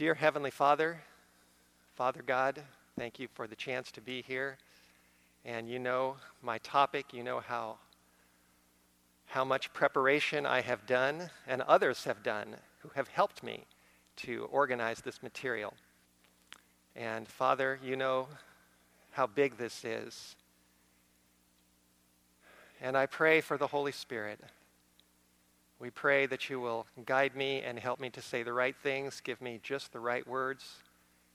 Dear Heavenly Father, Father God, thank you for the chance to be here. And you know my topic, you know how, how much preparation I have done and others have done who have helped me to organize this material. And Father, you know how big this is. And I pray for the Holy Spirit. We pray that you will guide me and help me to say the right things, give me just the right words.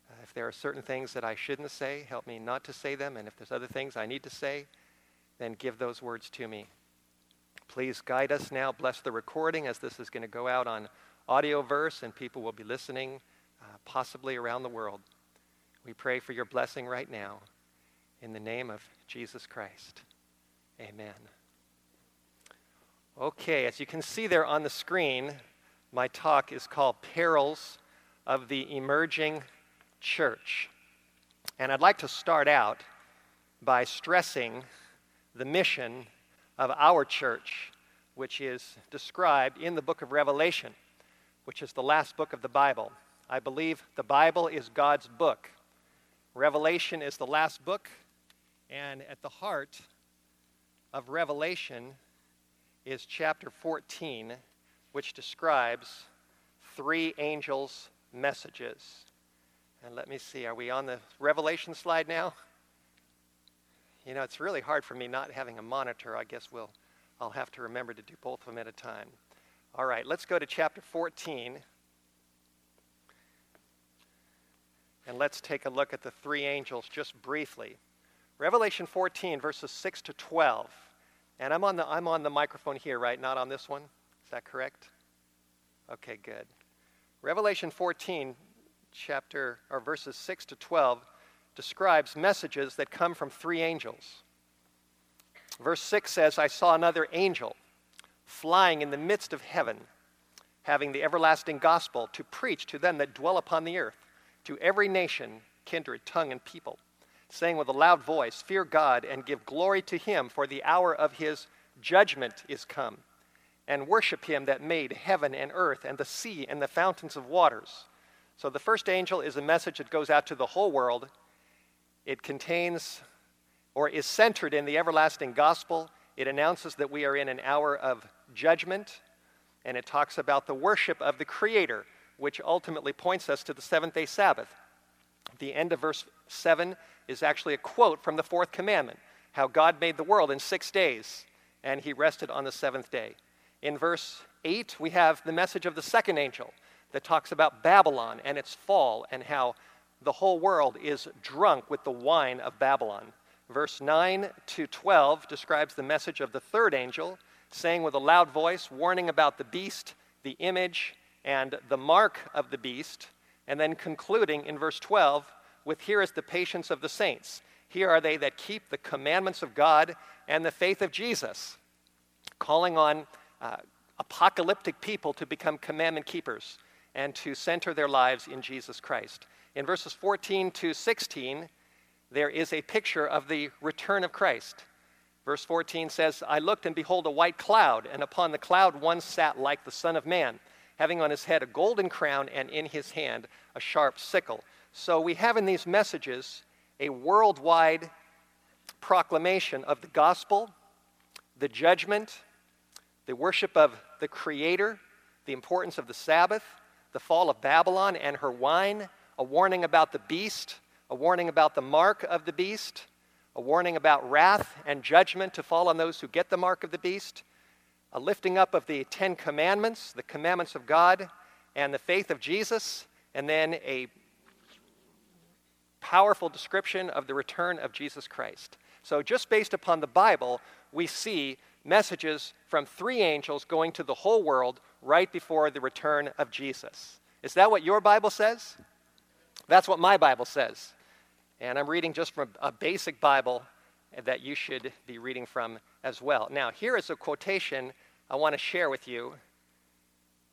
Uh, if there are certain things that I shouldn't say, help me not to say them. And if there's other things I need to say, then give those words to me. Please guide us now. Bless the recording as this is going to go out on AudioVerse and people will be listening uh, possibly around the world. We pray for your blessing right now in the name of Jesus Christ. Amen. Okay, as you can see there on the screen, my talk is called Perils of the Emerging Church. And I'd like to start out by stressing the mission of our church, which is described in the book of Revelation, which is the last book of the Bible. I believe the Bible is God's book. Revelation is the last book, and at the heart of Revelation is chapter 14, which describes three angels' messages. And let me see, are we on the Revelation slide now? You know, it's really hard for me not having a monitor. I guess we'll, I'll have to remember to do both of them at a time. All right, let's go to chapter 14. And let's take a look at the three angels just briefly. Revelation 14, verses 6 to 12. And I'm on the, I'm on the microphone here, right? Not on this one? Is that correct? Okay, good. Revelation 14, chapter, or verses 6 to 12, describes messages that come from three angels. Verse 6 says, I saw another angel flying in the midst of heaven, having the everlasting gospel to preach to them that dwell upon the earth, to every nation, kindred, tongue, and people saying with a loud voice, Fear God and give glory to him, for the hour of his judgment is come. And worship him that made heaven and earth and the sea and the fountains of waters. So the first angel is a message that goes out to the whole world. It contains or is centered in the everlasting gospel. It announces that we are in an hour of judgment, and it talks about the worship of the Creator, which ultimately points us to the seventh day Sabbath. The end of verse 7 is actually a quote from the fourth commandment how God made the world in six days, and he rested on the seventh day. In verse 8, we have the message of the second angel that talks about Babylon and its fall and how the whole world is drunk with the wine of Babylon. Verse 9 to 12 describes the message of the third angel, saying with a loud voice, warning about the beast, the image, and the mark of the beast, and then concluding in verse 12 with here is the patience of the saints. Here are they that keep the commandments of God and the faith of Jesus, calling on uh, apocalyptic people to become commandment keepers and to center their lives in Jesus Christ. In verses 14 to 16, there is a picture of the return of Christ. Verse 14 says, I looked and behold a white cloud, and upon the cloud one sat like the Son of Man, having on his head a golden crown, and in his hand a sharp sickle. So we have in these messages a worldwide proclamation of the gospel, the judgment, the worship of the Creator, the importance of the Sabbath, the fall of Babylon and her wine, a warning about the beast, a warning about the mark of the beast, a warning about wrath and judgment to fall on those who get the mark of the beast, a lifting up of the Ten Commandments, the commandments of God, and the faith of Jesus, and then a powerful description of the return of Jesus Christ. So, just based upon the Bible, we see messages from three angels going to the whole world right before the return of Jesus. Is that what your Bible says? That's what my Bible says. And I'm reading just from a basic Bible that you should be reading from as well. Now, here is a quotation I want to share with you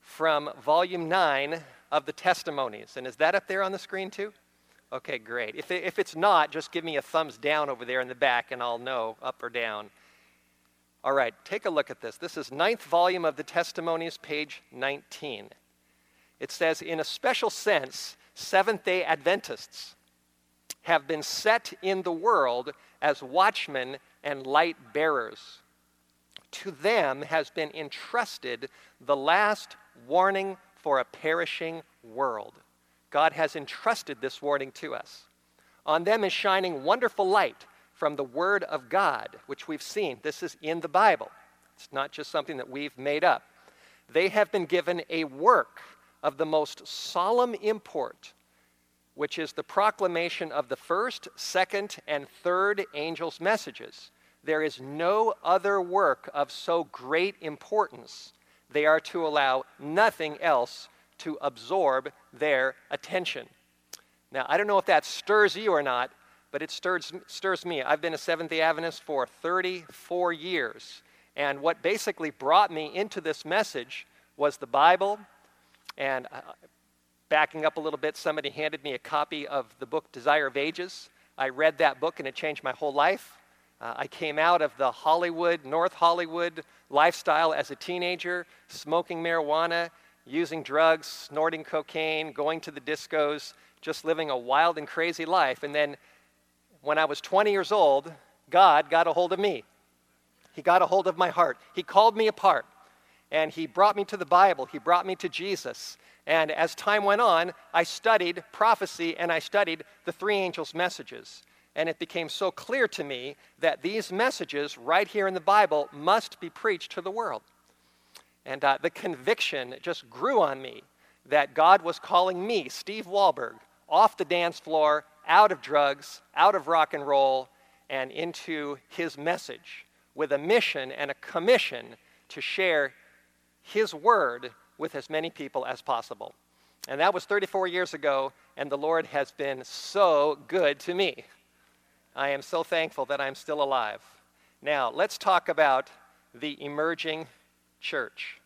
from volume 9 of the Testimonies. And is that up there on the screen too? Okay, great. If, if it's not, just give me a thumbs down over there in the back and I'll know up or down. All right, take a look at this. This is ninth volume of the Testimonies, page 19. It says, In a special sense, Seventh day Adventists have been set in the world as watchmen and light bearers. To them has been entrusted the last warning for a perishing world. God has entrusted this warning to us. On them is shining wonderful light from the Word of God, which we've seen. This is in the Bible, it's not just something that we've made up. They have been given a work of the most solemn import, which is the proclamation of the first, second, and third angels' messages. There is no other work of so great importance. They are to allow nothing else to absorb their attention. Now, I don't know if that stirs you or not, but it stirs, stirs me. I've been a Seventh day Adventist for 34 years. And what basically brought me into this message was the Bible. And uh, backing up a little bit, somebody handed me a copy of the book Desire of Ages. I read that book and it changed my whole life. Uh, I came out of the Hollywood, North Hollywood lifestyle as a teenager, smoking marijuana, using drugs, snorting cocaine, going to the discos, just living a wild and crazy life. And then when I was 20 years old, God got a hold of me. He got a hold of my heart. He called me apart and He brought me to the Bible. He brought me to Jesus. And as time went on, I studied prophecy and I studied the three angels' messages. And it became so clear to me that these messages, right here in the Bible, must be preached to the world. And uh, the conviction just grew on me that God was calling me, Steve Wohlberg, off the dance floor, out of drugs, out of rock and roll, and into his message with a mission and a commission to share his word with as many people as possible. And that was 34 years ago, and the Lord has been so good to me. I am so thankful that I'm still alive. Now, let's talk about the emerging church.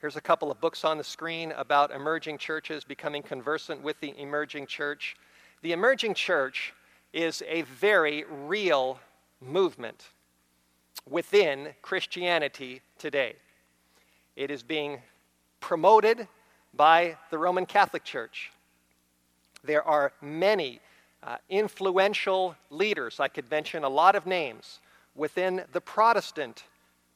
Here's a couple of books on the screen about emerging churches becoming conversant with the emerging church. The emerging church is a very real movement within Christianity today. It is being promoted by the Roman Catholic Church. There are many uh, influential leaders, I could mention a lot of names, within the Protestant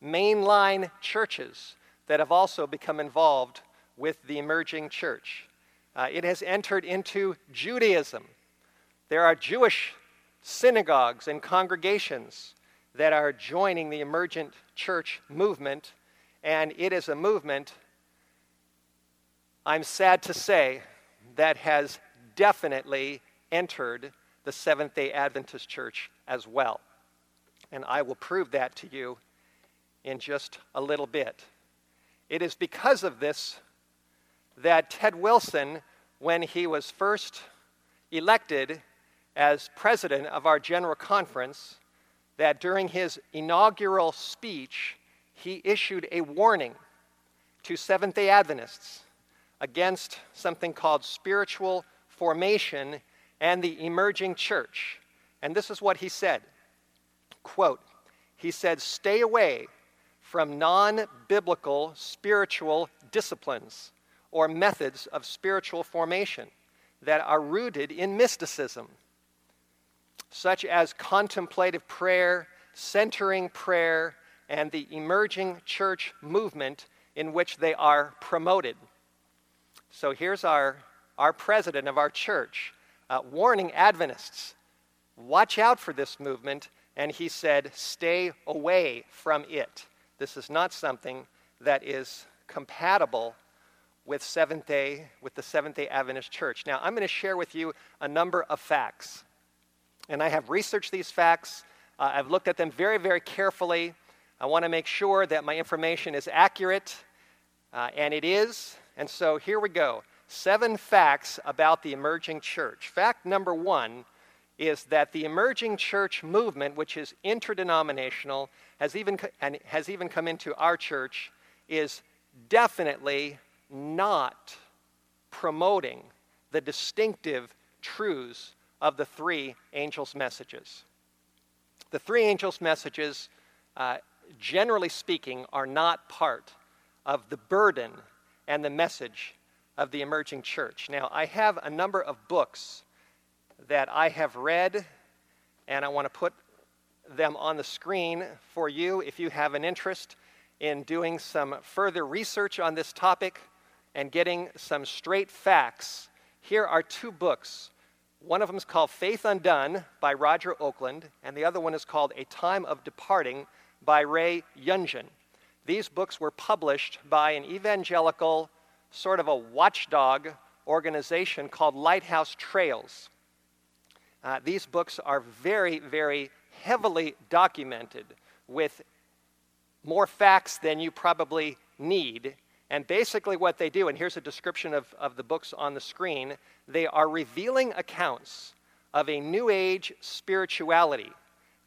mainline churches that have also become involved with the emerging church. Uh, it has entered into Judaism. There are Jewish synagogues and congregations that are joining the emergent church movement, and it is a movement, I'm sad to say, that has definitely entered the Seventh day Adventist church as well. And I will prove that to you in just a little bit. It is because of this that Ted Wilson, when he was first elected as president of our General Conference, that during his inaugural speech, he issued a warning to Seventh day Adventists against something called spiritual formation and the emerging church. And this is what he said quote, he said, Stay away from non biblical spiritual disciplines or methods of spiritual formation that are rooted in mysticism, such as contemplative prayer, centering prayer, and the emerging church movement in which they are promoted. So here's our, our president of our church uh, warning Adventists watch out for this movement, and he said, stay away from it. This is not something that is compatible with Seventh day, with the Seventh day Adventist Church. Now, I'm going to share with you a number of facts. And I have researched these facts. Uh, I've looked at them very, very carefully. I want to make sure that my information is accurate, uh, and it is. And so here we go seven facts about the emerging church. Fact number one is that the emerging church movement, which is interdenominational, has even, and has even come into our church, is definitely not promoting the distinctive truths of the three angels' messages. The three angels' messages, uh, generally speaking, are not part of the burden and the message of the emerging church. Now, I have a number of books that I have read, and I want to put them on the screen for you if you have an interest in doing some further research on this topic and getting some straight facts. Here are two books. One of them is called Faith Undone by Roger Oakland, and the other one is called A Time of Departing by Ray Yungen. These books were published by an evangelical, sort of a watchdog organization called Lighthouse Trails. Uh, these books are very, very heavily documented with more facts than you probably need. And basically, what they do, and here's a description of, of the books on the screen, they are revealing accounts of a New Age spirituality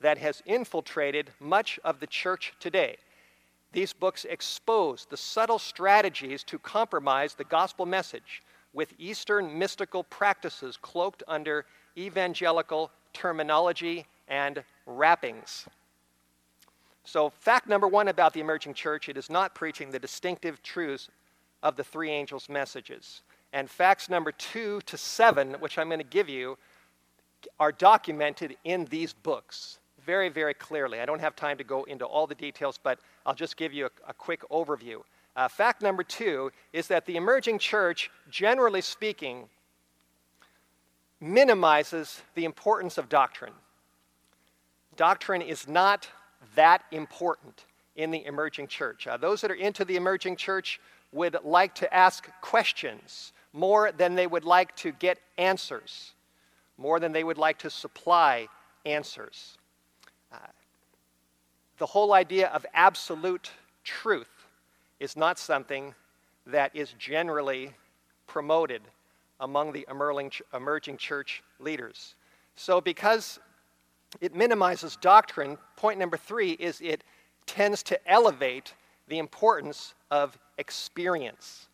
that has infiltrated much of the church today. These books expose the subtle strategies to compromise the gospel message with Eastern mystical practices cloaked under evangelical terminology and wrappings. So, fact number one about the emerging church it is not preaching the distinctive truths of the three angels' messages. And facts number two to seven, which I'm going to give you, are documented in these books very, very clearly. I don't have time to go into all the details, but I'll just give you a, a quick overview. Uh, fact number two is that the emerging church, generally speaking, minimizes the importance of doctrine. Doctrine is not that important in the emerging church. Uh, those that are into the emerging church would like to ask questions more than they would like to get answers, more than they would like to supply answers. Uh, the whole idea of absolute truth is not something that is generally promoted among the emerging church leaders. So, because it minimizes doctrine, point number three is it tends to elevate the importance of experience.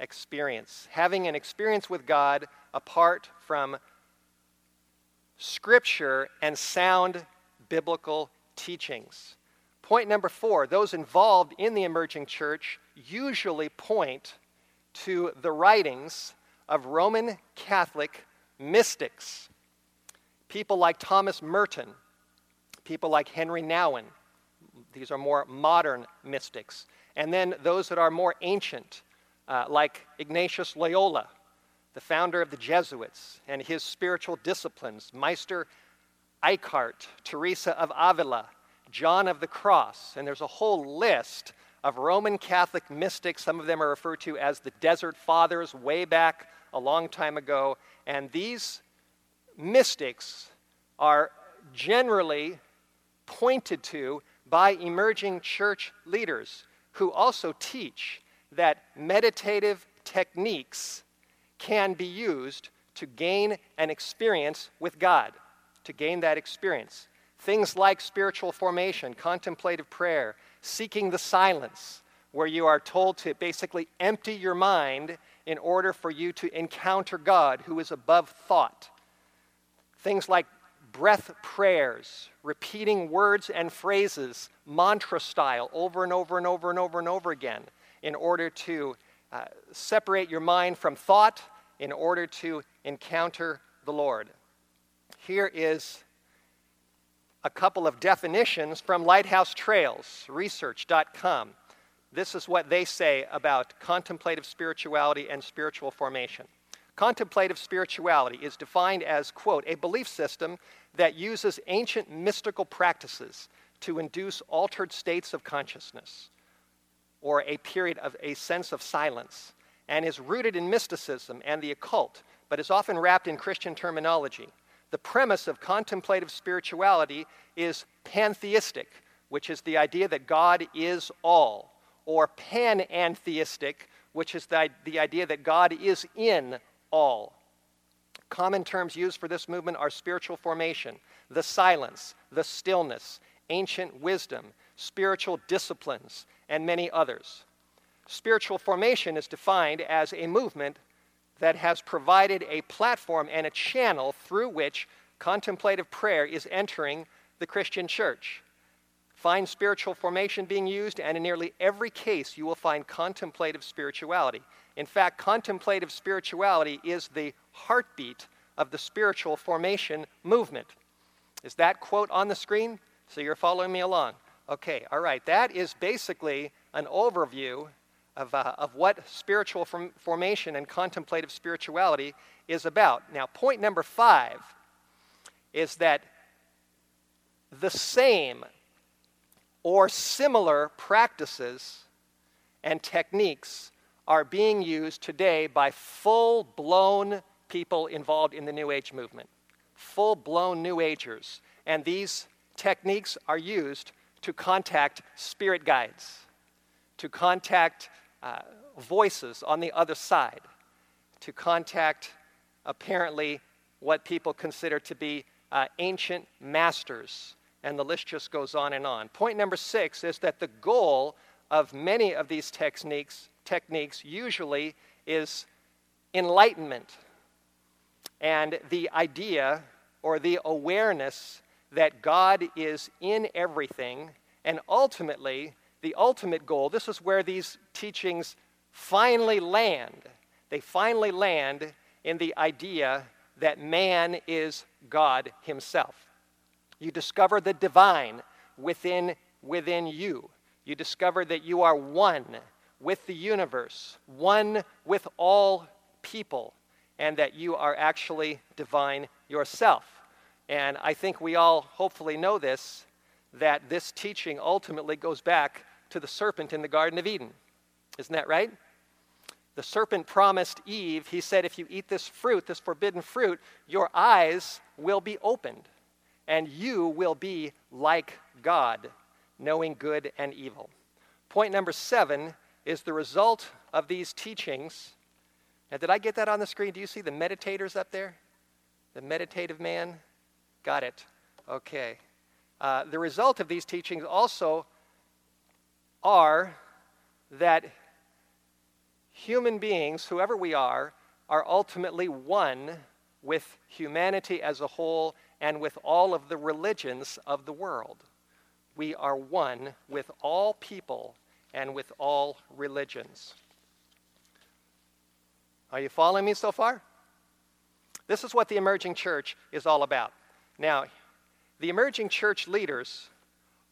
Experience. Having an experience with God apart from scripture and sound biblical teachings. Point number four those involved in the emerging church usually point to the writings of Roman Catholic mystics. People like Thomas Merton, people like Henri Nouwen. These are more modern mystics. And then those that are more ancient, uh, like Ignatius Loyola, the founder of the Jesuits, and his spiritual disciplines, Meister Eckhart, Teresa of Avila, John of the Cross, and there's a whole list of Roman Catholic mystics. Some of them are referred to as the Desert Fathers way back a long time ago. And these mystics are generally pointed to by emerging church leaders who also teach that meditative techniques can be used to gain an experience with God to gain that experience. Things like spiritual formation, contemplative prayer, seeking the silence, where you are told to basically empty your mind in order for you to encounter God who is above thought. Things like breath prayers, repeating words and phrases, mantra style, over and over and over and over and over again, in order to uh, separate your mind from thought, in order to encounter the Lord. Here is a couple of definitions from Lighthouse Trails, research.com. This is what they say about contemplative spirituality and spiritual formation. Contemplative spirituality is defined as, quote, a belief system that uses ancient mystical practices to induce altered states of consciousness or a period of a sense of silence and is rooted in mysticism and the occult, but is often wrapped in Christian terminology. The premise of contemplative spirituality is pantheistic, which is the idea that God is all, or panentheistic, which is the, the idea that God is in all. Common terms used for this movement are spiritual formation, the silence, the stillness, ancient wisdom, spiritual disciplines, and many others. Spiritual formation is defined as a movement that has provided a platform and a channel through which contemplative prayer is entering the Christian church. Find spiritual formation being used, and in nearly every case, you will find contemplative spirituality. In fact, contemplative spirituality is the heartbeat of the spiritual formation movement. Is that quote on the screen? So you're following me along. Okay, all right. That is basically an overview of, uh, of what spiritual form- formation and contemplative spirituality is about. Now, point number five is that the same or similar practices and techniques are being used today by full blown people involved in the New Age movement, full blown New Agers. And these techniques are used to contact spirit guides, to contact uh, voices on the other side, to contact apparently what people consider to be uh, ancient masters. And the list just goes on and on. Point number six is that the goal of many of these techniques, techniques usually is enlightenment and the idea or the awareness that God is in everything, and ultimately, the ultimate goal this is where these teachings finally land. They finally land in the idea that man is God himself. You discover the divine within, within you. You discover that you are one with the universe, one with all people, and that you are actually divine yourself. And I think we all hopefully know this that this teaching ultimately goes back to the serpent in the Garden of Eden. Isn't that right? The serpent promised Eve, he said, if you eat this fruit, this forbidden fruit, your eyes will be opened, and you will be like God, knowing good and evil. Point number seven is the result of these teachings. Now, did I get that on the screen? Do you see the meditators up there? The meditative man? Got it. Okay. Uh, the result of these teachings also are that human beings, whoever we are, are ultimately one with humanity as a whole and with all of the religions of the world. We are one with all people and with all religions. Are you following me so far? This is what the emerging church is all about. Now, the emerging church leaders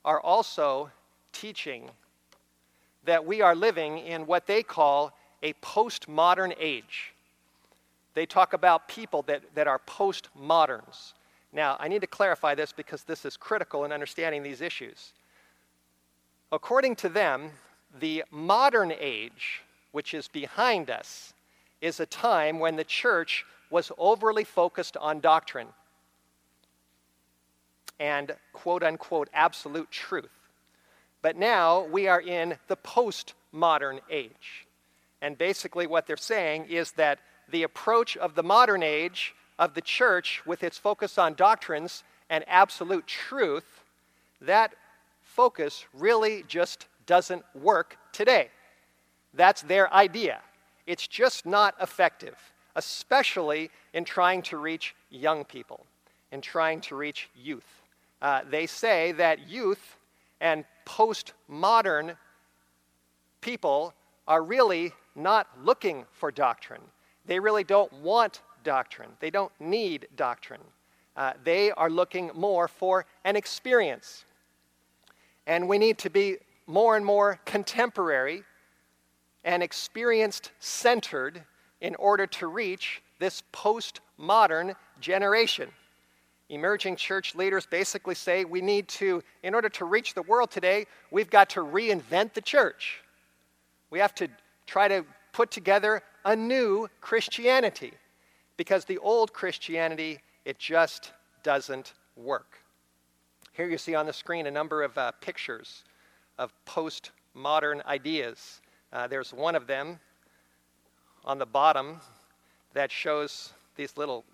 are also teaching that we are living in what they call a postmodern age. They talk about people that, that are postmoderns. Now, I need to clarify this because this is critical in understanding these issues. According to them, the modern age, which is behind us, is a time when the church was overly focused on doctrine and quote unquote absolute truth. But now we are in the postmodern age. And basically, what they're saying is that the approach of the modern age of the church, with its focus on doctrines and absolute truth, that focus really just doesn't work today. That's their idea. It's just not effective, especially in trying to reach young people, in trying to reach youth uh, they say that youth and postmodern people are really not looking for doctrine. They really don't want doctrine, they don't need doctrine. Uh, they are looking more for an experience. And we need to be more and more contemporary and experienced centered in order to reach this postmodern generation emerging church leaders basically say we need to, in order to reach the world today, we've got to reinvent the church. We have to try to put together a new Christianity because the old Christianity, it just doesn't work. Here you see on the screen a number of uh, pictures of postmodern ideas. Uh, there's one of them on the bottom that shows these little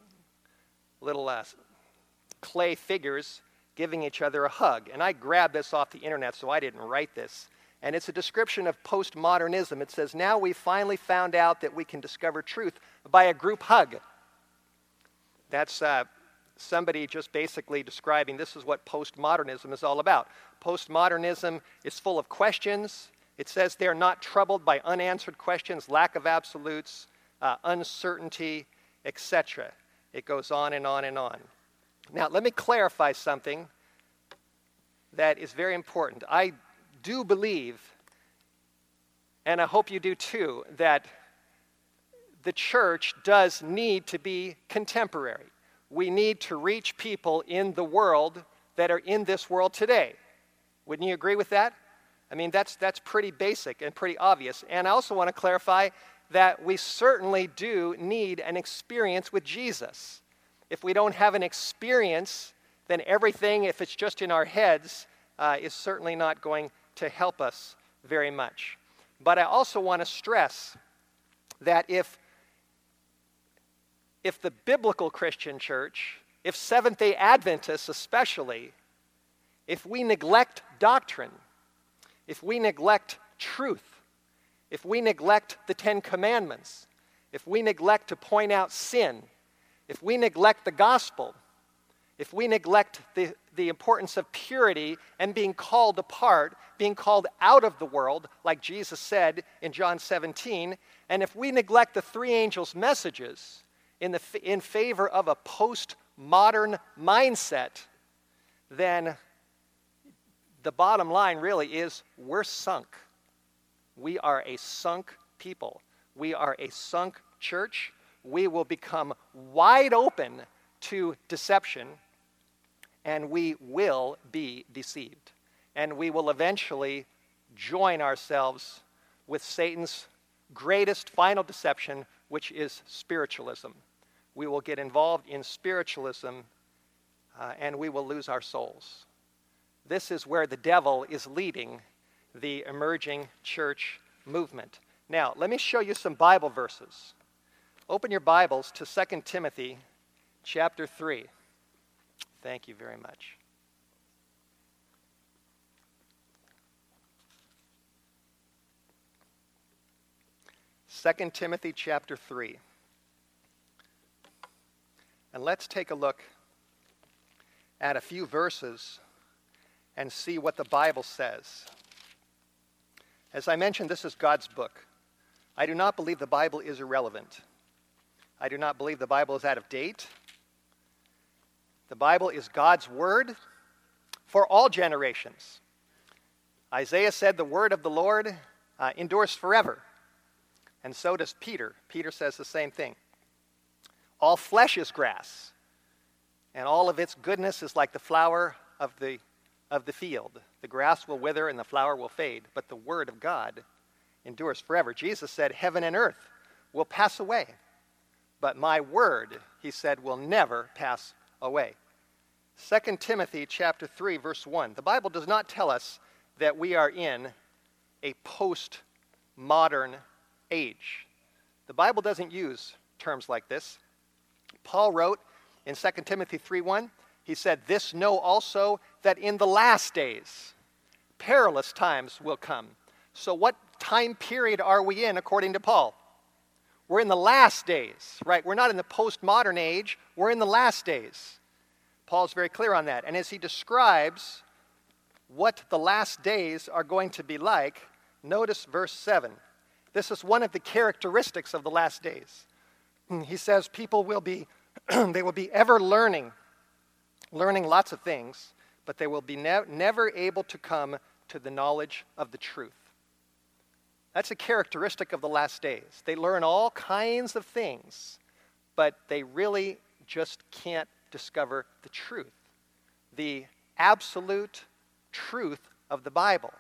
little uh, clay figures giving each other a hug. And I grabbed this off the internet, so I didn't write this. And it's a description of postmodernism. It says, Now we finally found out that we can discover truth by a group hug. That's uh, somebody just basically describing this is what postmodernism is all about. Postmodernism is full of questions, It says they're not troubled by unanswered questions, lack of absolutes, uh, uncertainty, etc. It goes on and on and on. Now, let me clarify something that is very important. I do believe, and I hope you do too, that the church does need to be contemporary. We need to reach people in the world that are in this world today. Wouldn't you agree with that? I mean, that's, that's pretty basic and pretty obvious. And I also want to clarify that we certainly do need an experience with Jesus. If we don't have an experience, then everything, if it's just in our heads, uh, is certainly not going to help us very much. But I also want to stress that if, if the biblical Christian church, if Seventh day Adventists especially, if we neglect doctrine, if we neglect truth, if we neglect the Ten Commandments, if we neglect to point out sin, if we neglect the gospel, if we neglect the, the importance of purity and being called apart, being called out of the world, like Jesus said in John 17, and if we neglect the three angels' messages in, the, in favor of a post-modern mindset, then the bottom line really is we're sunk. We are a sunk people. We are a sunk church. We will become wide open to deception, and we will be deceived. And we will eventually join ourselves with Satan's greatest final deception, which is spiritualism. We will get involved in spiritualism uh, and we will lose our souls. This is where the devil is leading the emerging church movement. Now, let me show you some Bible verses. Open your Bibles to 2 Timothy chapter 3. Thank you very much. Second Timothy chapter 3. And let's take a look at a few verses and see what the Bible says. As I mentioned, this is God's book. I do not believe the Bible is irrelevant. I do not believe the Bible is out of date. The Bible is God's word for all generations. Isaiah said, The word of the Lord uh, endures forever. And so does Peter. Peter says the same thing. All flesh is grass, and all of its goodness is like the flower of the of the field. The grass will wither and the flower will fade, but the word of God endures forever. Jesus said, Heaven and earth will pass away, but my word, he said, will never pass away. 2 Timothy chapter 3 verse 1. The Bible does not tell us that we are in a post-modern age. The Bible doesn't use terms like this. Paul wrote in 2 Timothy 3:1, he said, This know also that in the last days perilous times will come. So, what time period are we in according to Paul? We're in the last days, right? We're not in the postmodern age, we're in the last days. Paul's very clear on that. And as he describes what the last days are going to be like, notice verse 7. This is one of the characteristics of the last days. He says people will be they will be ever learning learning lots of things, but they will be ne- never able to come to the knowledge of the truth. That's a characteristic of the last days. They learn all kinds of things, but they really just can't discover the truth, the absolute truth of the Bible.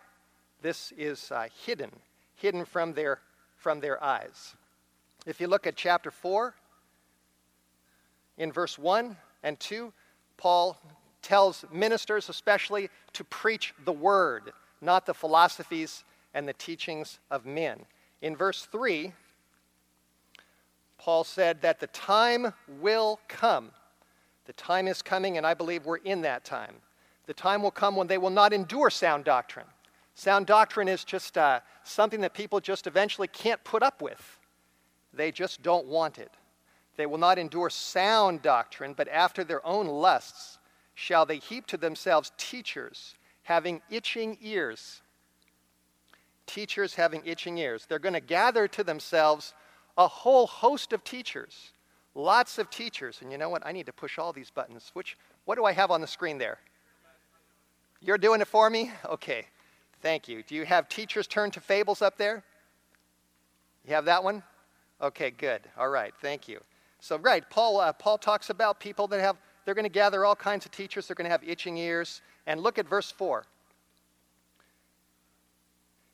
This is uh, hidden, hidden from their, from their eyes. If you look at chapter 4, in verse 1 and 2, Paul tells ministers, especially, to preach the word, not the philosophies and the teachings of men. In verse 3, Paul said that the time will come. The time is coming, and I believe we're in that time. The time will come when they will not endure sound doctrine. Sound doctrine is just uh, something that people just eventually can't put up with. They just don't want it. They will not endure sound doctrine, but after their own lusts shall they heap to themselves teachers having itching ears. teachers having itching ears. They're going to gather to themselves a whole host of teachers, lots of teachers. And you know what? I need to push all these buttons. Which, what do I have on the screen there? You're doing it for me? Okay, thank you. Do you have teachers turn to fables up there? You have that one? Okay, good. All right, thank you. So, right, Paul, uh, Paul talks about people that have, they're going to gather all kinds of teachers, they're going to have itching ears. And look at verse 4.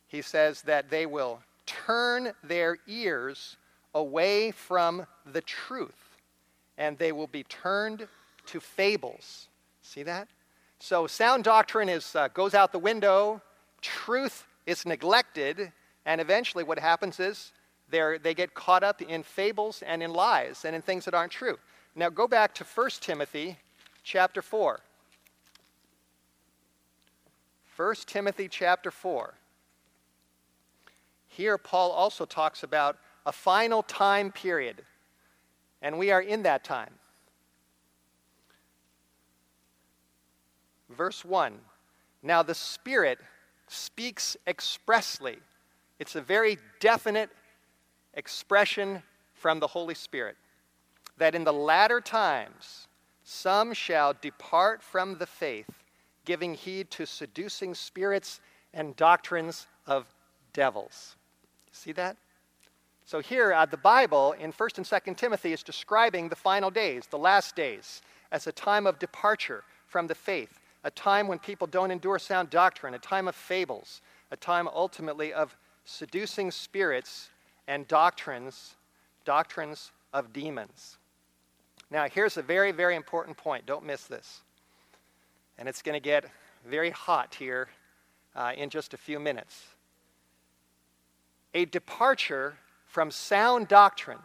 He says that they will turn their ears away from the truth, and they will be turned to fables. See that? So, sound doctrine is, uh, goes out the window, truth is neglected, and eventually what happens is they're, they get caught up in fables and in lies and in things that aren't true. Now go back to 1 Timothy chapter 4. 1 Timothy chapter 4. Here, Paul also talks about a final time period, and we are in that time. Verse 1 Now the Spirit speaks expressly, it's a very definite expression from the Holy Spirit that in the latter times some shall depart from the faith, giving heed to seducing spirits and doctrines of devils. See that? So here, uh, the Bible in 1st and 2nd Timothy is describing the final days, the last days, as a time of departure from the faith, a time when people don't endure sound doctrine, a time of fables, a time ultimately of seducing spirits and doctrines, doctrines of demons. Now, here's a very, very important point. Don't miss this. And it's going to get very hot here uh, in just a few minutes. A departure from sound doctrine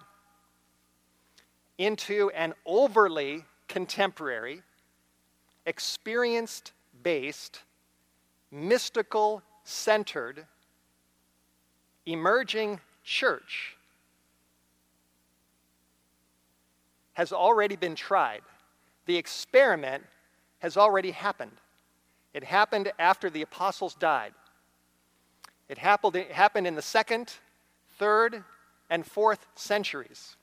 into an overly contemporary, experienced based, mystical centered, emerging church has already been tried. The experiment has already happened. It happened after the apostles died. It happened, in the second, third, and fourth centuries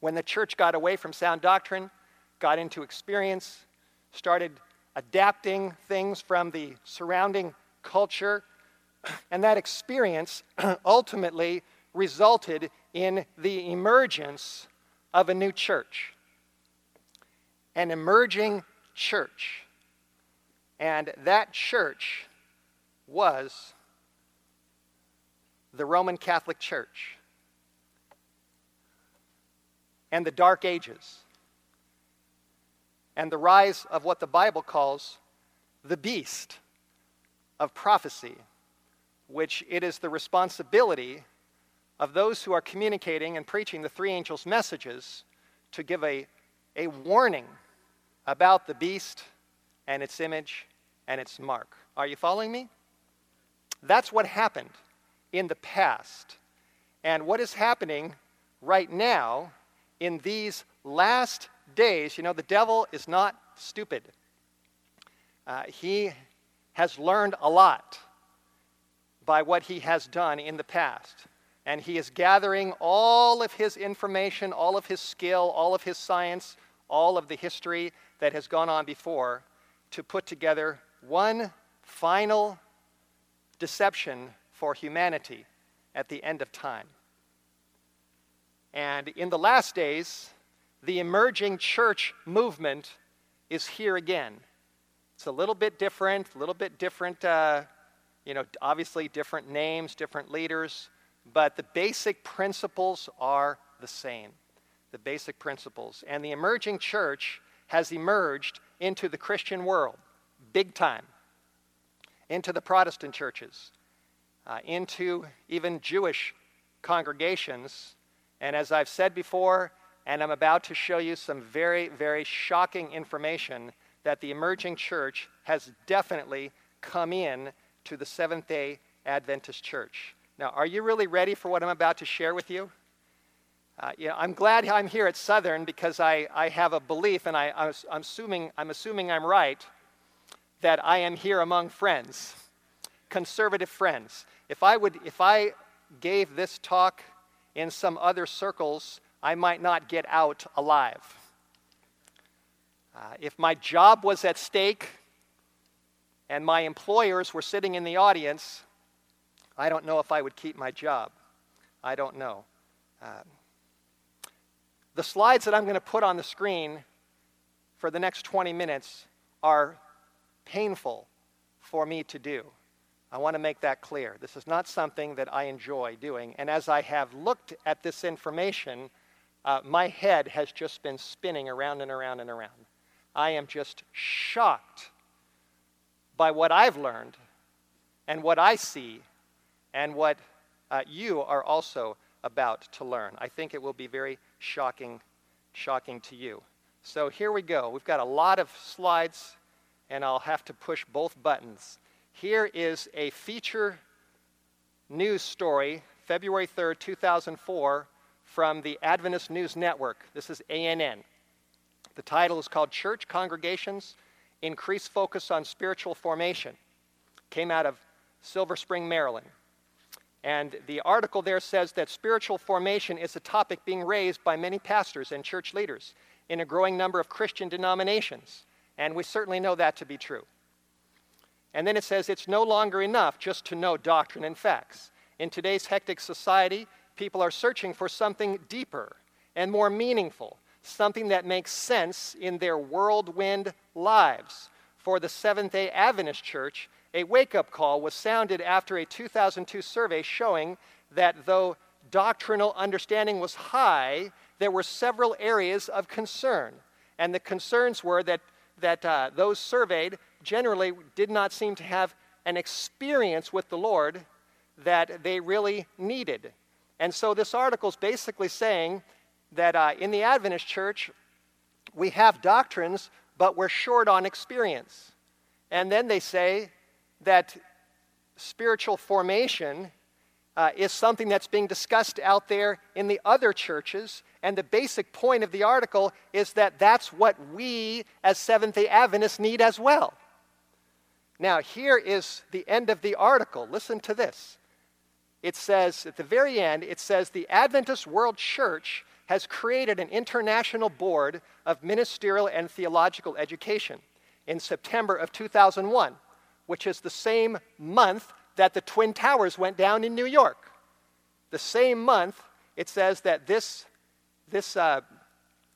when the church got away from sound doctrine, got into experience, started adapting things from the surrounding culture, and that experience ultimately resulted in the emergence of a new church, an emerging church. And that church was the Roman Catholic Church. And the Dark Ages. And the rise of what the Bible calls the beast of prophecy, which it is the responsibility of those who are communicating and preaching the three angels' messages to give a, a warning about the beast and its image and its mark. Are you following me? That's what happened in the past. And what is happening right now in these last days, you know, the devil is not stupid. Uh, he has learned a lot by what he has done in the past and he is gathering all of his information, all of his skill, all of his science, all of the history that has gone on before to put together one final deception for humanity at the end of time. And in the last days, the emerging church movement is here again. It's a little bit different, a little bit different, uh, you know, obviously different names, different leaders but the basic principles are the same. The basic principles. And the emerging church has emerged into the Christian world, big time, into the Protestant churches, uh, into even Jewish congregations. And as I've said before, and I'm about to show you some very, very shocking information that the emerging church has definitely come in to the Seventh day Adventist church. Now, are you really ready for what I'm about to share with you? Uh, you know, I'm glad I'm here at Southern because I, I have a belief, and I, I'm, assuming, I'm assuming I'm right, that I am here among friends. conservative friends. If I, would, if I gave this talk in some other circles, I might not get out alive. Uh, if my job was at stake and my employers were sitting in the audience, I don't know if I would keep my job. I don't know. Uh, the slides that I'm going to put on the screen for the next 20 minutes are painful for me to do. I want to make that clear. This is not something that I enjoy doing. And as I have looked at this information, uh, my head has just been spinning around and around and around. I am just shocked by what I've learned and what I see and what uh, you are also about to learn. I think it will be very shocking, shocking to you. So here we go. We've got a lot of slides, and I'll have to push both buttons. Here is a feature news story, February 3rd, 2004, from the Adventist News Network. This is ANN. The title is called Church Congregations Increase Focus on Spiritual Formation. Came out of Silver Spring, Maryland. And the article there says that spiritual formation is a topic being raised by many pastors and church leaders in a growing number of Christian denominations. And we certainly know that to be true. And then it says it's no longer enough just to know doctrine and facts. In today's hectic society, people are searching for something deeper and more meaningful, something that makes sense in their whirlwind lives. For the Seventh day Adventist Church, a wake up call was sounded after a 2002 survey showing that though doctrinal understanding was high, there were several areas of concern. And the concerns were that, that uh, those surveyed generally did not seem to have an experience with the Lord that they really needed. And so this article is basically saying that uh, in the Adventist church, we have doctrines, but we're short on experience. And then they say that spiritual formation uh, is something that's being discussed out there in the other churches. And the basic point of the article is that that's what we as Seventh day Adventists need as well. Now, here is the end of the article. Listen to this. It says, at the very end, it says, the Adventist World Church has created an international board of ministerial and theological education in September of 2001, which is the same month that the Twin Towers went down in New York. The same month, it says that this, this uh,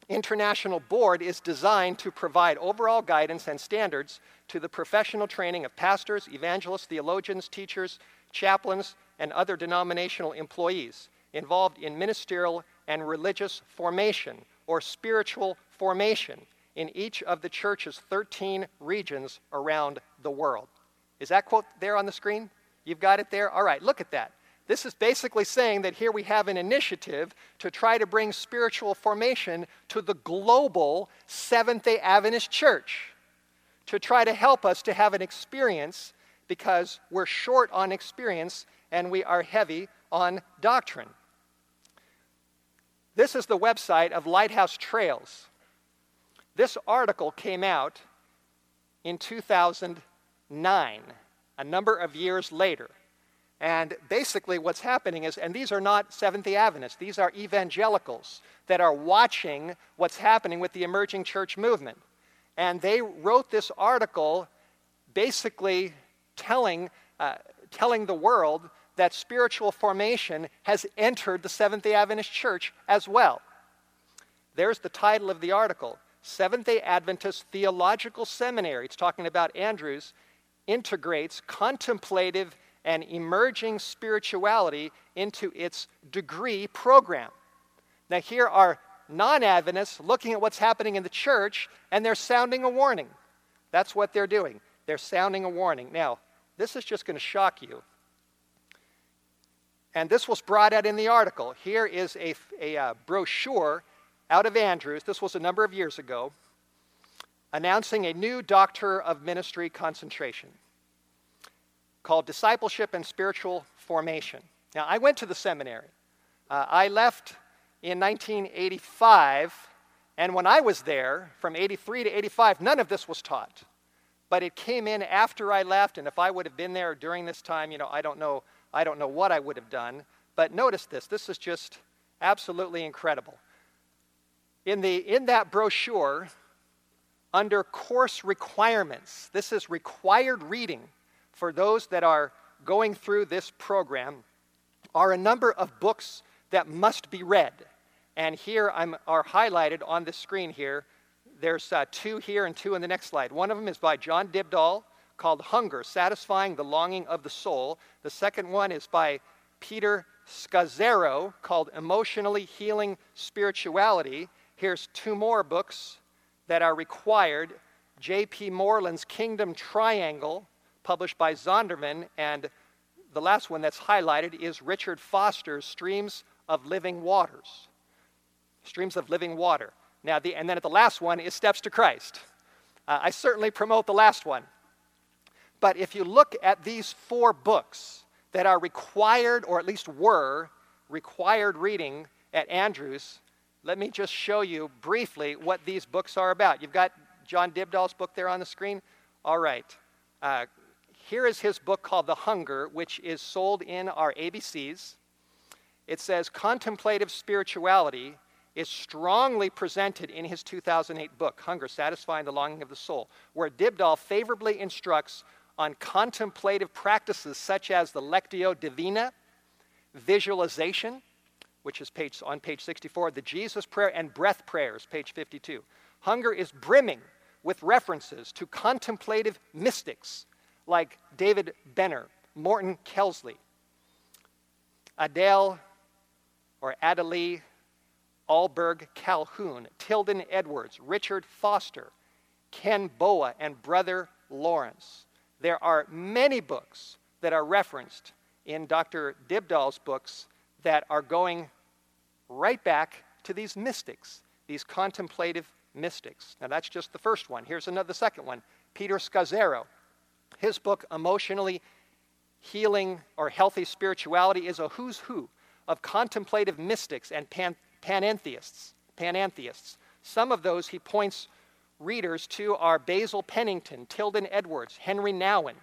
international board is designed to provide overall guidance and standards to the professional training of pastors, evangelists, theologians, teachers, chaplains, and other denominational employees involved in ministerial and religious formation or spiritual formation in each of the church's 13 regions around the world. Is that quote there on the screen? You've got it there? All right, look at that. This is basically saying that here we have an initiative to try to bring spiritual formation to the global Seventh day Adventist church, to try to help us to have an experience because we're short on experience and we are heavy on doctrine. This is the website of Lighthouse Trails. This article came out in 2009 a number of years later. And basically, what's happening is, and these are not Seventh day Adventists, these are evangelicals that are watching what's happening with the emerging church movement. And they wrote this article basically telling, uh, telling the world that spiritual formation has entered the Seventh day Adventist church as well. There's the title of the article Seventh day Adventist Theological Seminary. It's talking about Andrews integrates contemplative and emerging spirituality into its degree program. Now, here are non Adventists looking at what's happening in the church and they're sounding a warning. That's what they're doing. They're sounding a warning. Now, this is just going to shock you. And this was brought out in the article. Here is a, a uh, brochure out of Andrews. This was a number of years ago announcing a new Doctor of Ministry concentration called Discipleship and Spiritual Formation. Now, I went to the seminary. Uh, I left in 1985, and when I was there, from 83 to 85, none of this was taught. but it came in after I left, and if I would have been there during this time, you know, I don't know, I don't know what I would have done. But notice this, this is just absolutely incredible. In, the, in that brochure, under course requirements, this is required reading for those that are going through this program, are a number of books that must be read. And here I'm, are highlighted on the screen here. There's uh, two here and two in the next slide. One of them is by John Dybdahl called Hunger, Satisfying the Longing of the Soul. The second one is by Peter Scazzero called Emotionally Healing Spirituality. Here's two more books that are required J.P. Moreland's Kingdom Triangle, published by Zondervan, and the last one that's highlighted is Richard Foster's Streams of Living Waters. Streams of Living Water. Now, the, and then at the last one is Steps to Christ. Uh, I certainly promote the last one. But if you look at these four books that are required, or at least were required reading at Andrews, let me just show you briefly what these books are about. You've got John Dybdahl's book there on the screen. All right. Uh, here is his book called The Hunger, which is sold in our ABCs. It says contemplative spirituality is strongly presented in his 2008 book, Hunger Satisfying the Longing of the Soul, where Dybdahl favorably instructs on contemplative practices such as the Lectio Divina, visualization, which is page, on page 64, the Jesus prayer, and breath prayers, page 52. Hunger is brimming with references to contemplative mystics like David Benner, Morton Kelsey, Adele or Adelie Ahlberg Calhoun, Tilden Edwards, Richard Foster, Ken Boa, and Brother Lawrence. There are many books that are referenced in Dr. Dybdahl's books that are going right back to these mystics, these contemplative mystics. Now, that's just the first one. Here's another, the second one Peter Scazzero. His book, Emotionally Healing or Healthy Spirituality, is a who's who of contemplative mystics and pan, panentheists. Panentheists. Some of those he points readers to are Basil Pennington, Tilden Edwards, Henri Nouwen,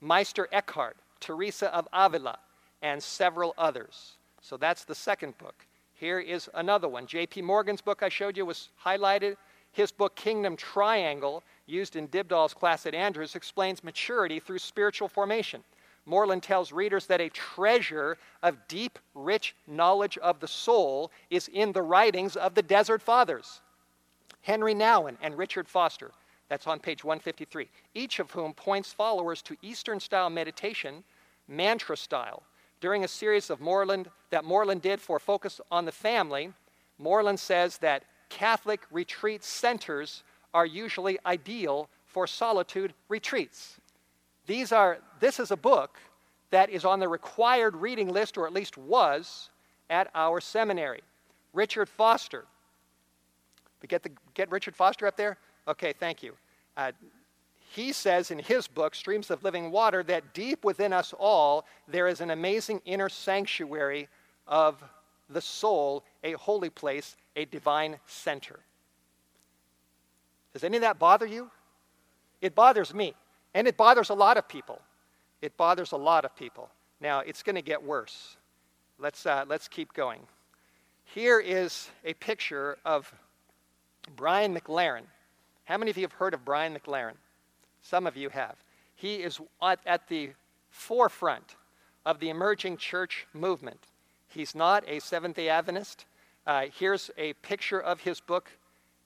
Meister Eckhart, Teresa of Avila, and several others. So that's the second book. Here is another one. J.P. Morgan's book I showed you was highlighted. His book, Kingdom Triangle, used in Dybdahl's class at Andrews, explains maturity through spiritual formation. Moreland tells readers that a treasure of deep, rich knowledge of the soul is in the writings of the Desert Fathers. Henri Nouwen and Richard Foster. That's on page 153. Each of whom points followers to Eastern style meditation, mantra style. During a series of Moreland that Moreland did for Focus on the Family, Moreland says that Catholic retreat centers are usually ideal for solitude retreats. These are, this is a book that is on the required reading list, or at least was, at our seminary. Richard Foster, get, the, get Richard Foster up there? Okay, thank you. Uh, he says in his book, Streams of Living Water, that deep within us all there is an amazing inner sanctuary of the soul, a holy place, a divine center. Does any of that bother you? It bothers me, and it bothers a lot of people. It bothers a lot of people. Now, it's going to get worse. Let's, uh, let's keep going. Here is a picture of Brian McLaren. How many of you have heard of Brian McLaren? Some of you have. He is at, the forefront of the emerging church movement. He's not a Seventh day Adventist. Uh, here's a picture of his book,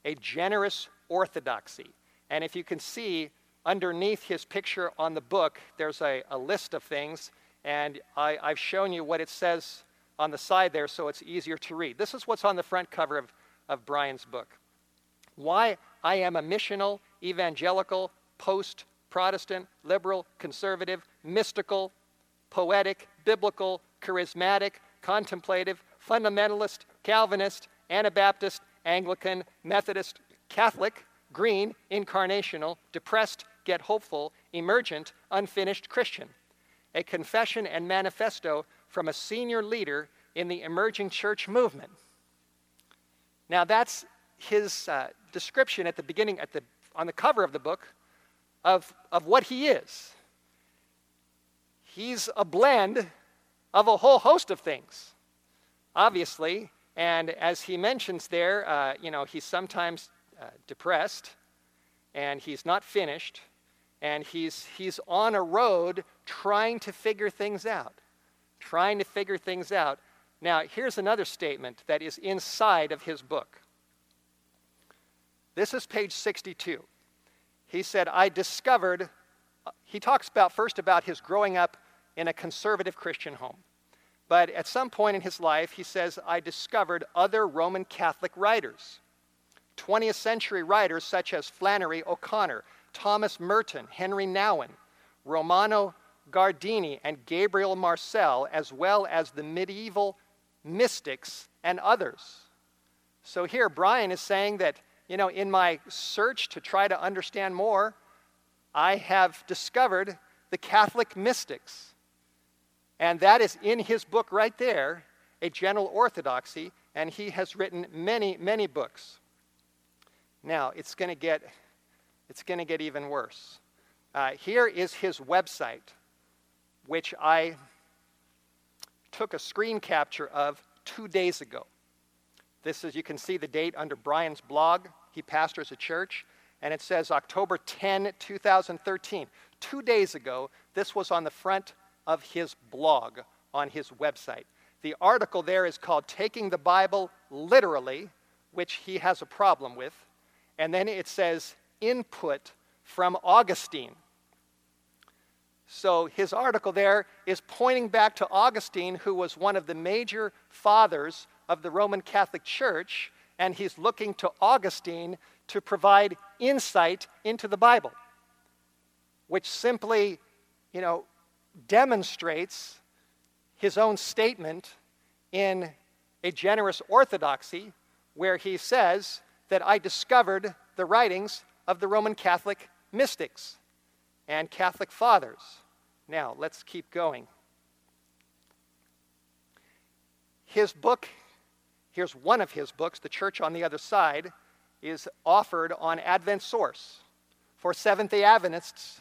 A Generous Orthodoxy. And if you can see underneath his picture on the book, there's a, a list of things. And I, I've shown you what it says on the side there so it's easier to read. This is what's on the front cover of, of Brian's book why I am a missional, evangelical, post Protestant, liberal, conservative, mystical, poetic, biblical, charismatic, contemplative, fundamentalist, Calvinist, Anabaptist, Anglican, Methodist, Catholic, green, incarnational, depressed, get hopeful, emergent, unfinished Christian. A confession and manifesto from a senior leader in the emerging church movement. Now, that's his uh, description at the beginning, at the, on the cover of the book, of, of what he is. He's a blend of a whole host of things, obviously. And as he mentions there, uh, you know, he's sometimes uh, depressed and he's not finished and he's, he's on a road trying to figure things out. Trying to figure things out. Now, here's another statement that is inside of his book. This is page 62. He said, I discovered, uh, he talks about first about his growing up in a conservative Christian home. But at some point in his life, he says, I discovered other Roman Catholic writers. 20th century writers such as Flannery O'Connor, Thomas Merton, Henri Nouwen, Romano Guardini, and Gabriel Marcel, as well as the medieval mystics and others. So here, Brian is saying that, you know, in my search to try to understand more, I have discovered the Catholic mystics. And that is in his book right there, A General Orthodoxy, and he has written many, many books. Now, it's going to get it's going to get even worse. Uh, here is his website, which I took a screen capture of two days ago. This is, you can see the date under Brian's blog. He pastors a church, and it says October 10, 2013. Two days ago, this was on the front of his blog on his website. The article there is called Taking the Bible Literally, which he has a problem with. And then it says input from Augustine. So his article there is pointing back to Augustine, who was one of the major fathers of the Roman Catholic Church, and he's looking to Augustine to provide insight into the Bible, which simply, you know, demonstrates his own statement in a generous orthodoxy, where he says that I discovered the writings of the Roman Catholic mystics and Catholic fathers. Now, let's keep going. His book, here's one of his books, The Church on the Other Side, is offered on Advent Source for Seventh day Adventists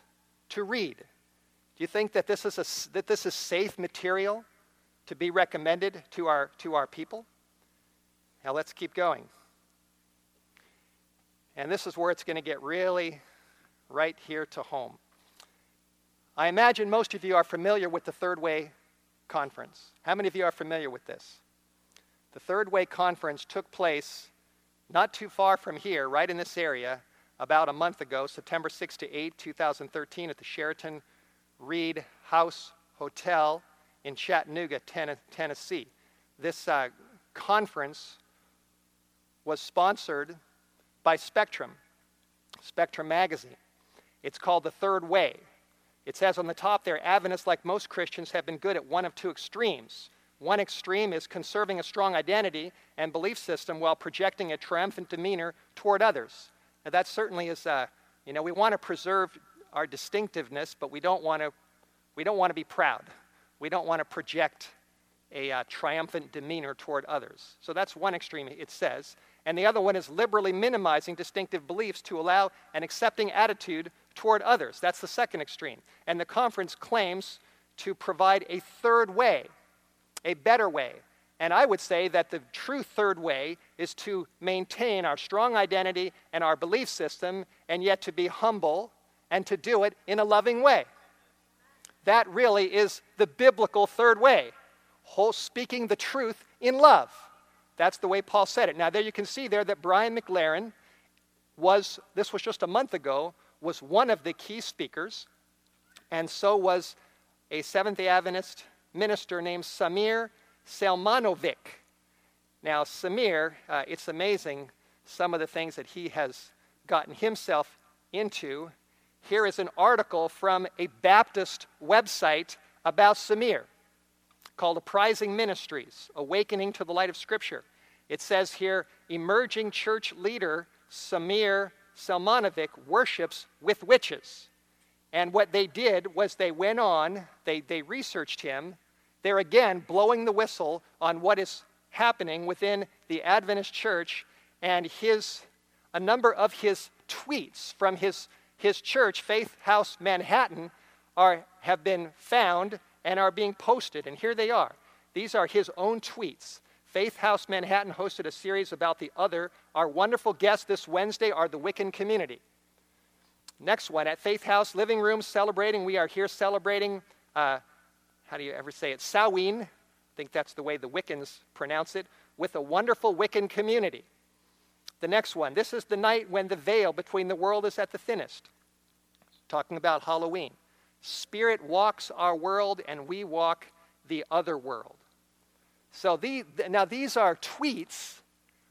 to read. Do you think that this is, a, that this is safe material to be recommended to our, to our people? Now let's keep going. And this is where it's going to get really right here to home. I imagine most of you are familiar with the Third Way Conference. How many of you are familiar with this? The Third Way Conference took place not too far from here, right in this area, about a month ago, September 6 to 8, 2013, at the Sheraton Read House Hotel in Chattanooga, Tennessee. This uh, conference was sponsored by Spectrum, Spectrum Magazine. It's called The Third Way. It says on the top there Adventists, like most Christians, have been good at one of two extremes. One extreme is conserving a strong identity and belief system while projecting a triumphant demeanor toward others. Now, that certainly is, uh, you know, we want to preserve our distinctiveness, but we don't want to, we don't want to be proud. We don't want to project a uh, triumphant demeanor toward others. So that's one extreme, it says and the other one is liberally minimizing distinctive beliefs to allow an accepting attitude toward others. That's the second extreme. And the conference claims to provide a third way, a better way. And I would say that the true third way is to maintain our strong identity and our belief system, and yet to be humble and to do it in a loving way. That really is the biblical third way, whole speaking the truth in love. That's the way Paul said it. Now, there you can see there that Brian McLaren was, this was just a month ago, was one of the key speakers, and so was a Seventh day Adventist minister named Samir Selmanovic. Now, Samir, uh, it's amazing some of the things that he has gotten himself into. Here is an article from a Baptist website about Samir called Apprising Ministries Awakening to the Light of Scripture. It says here emerging church leader Samir Selmanovic worships with witches. And what they did was they went on, they, they researched him. They're again blowing the whistle on what is happening within the Adventist church and his, a number of his tweets from his, his church, Faith House Manhattan, are, have been found and are being posted. And here they are. These are his own tweets. Faith House Manhattan hosted a series about the other. Our wonderful guests this Wednesday are the Wiccan community. Next one, at Faith House Living Room celebrating, we are here celebrating, uh, how do you ever say it? Samhain. I think that's the way the Wiccans pronounce it, with a wonderful Wiccan community. The next one, this is the night when the veil between the world is at the thinnest. Talking about Halloween. Spirit walks our world and we walk the other world. So the, now these are tweets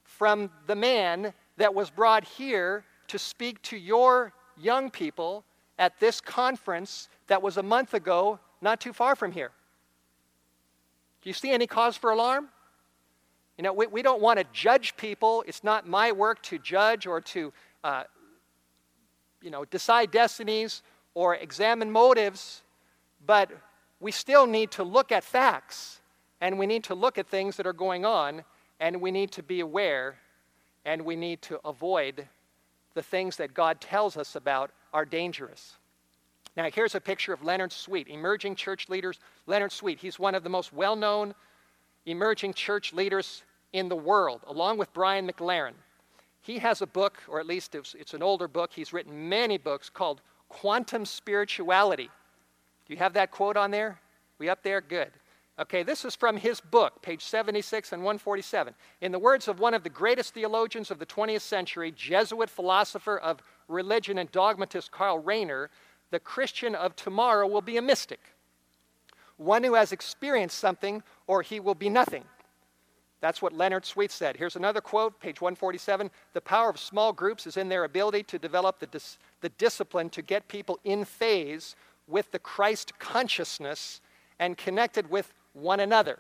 from the man that was brought here to speak to your young people at this conference that was a month ago, not too far from here. Do you see any cause for alarm? You know, we, we don't want to judge people. It's not my work to judge or to, uh, you know, decide destinies or examine motives, but we still need to look at facts and we need to look at things that are going on and we need to be aware and we need to avoid the things that God tells us about are dangerous. Now, here's a picture of Leonard Sweet, emerging church leaders. Leonard Sweet, he's one of the most well known emerging church leaders in the world, along with Brian McLaren. He has a book, or at least it's, it's an older book, he's written many books called Quantum Spirituality. Do you have that quote on there? We up there? Good. Okay, this is from his book, page 76 and 147. In the words of one of the greatest theologians of the 20th century, Jesuit philosopher of religion and dogmatist Karl Rahner, the Christian of tomorrow will be a mystic, one who has experienced something, or he will be nothing. That's what Leonard Sweet said. Here's another quote, page 147. The power of small groups is in their ability to develop the, dis- the discipline to get people in phase with the Christ consciousness and connected with one another.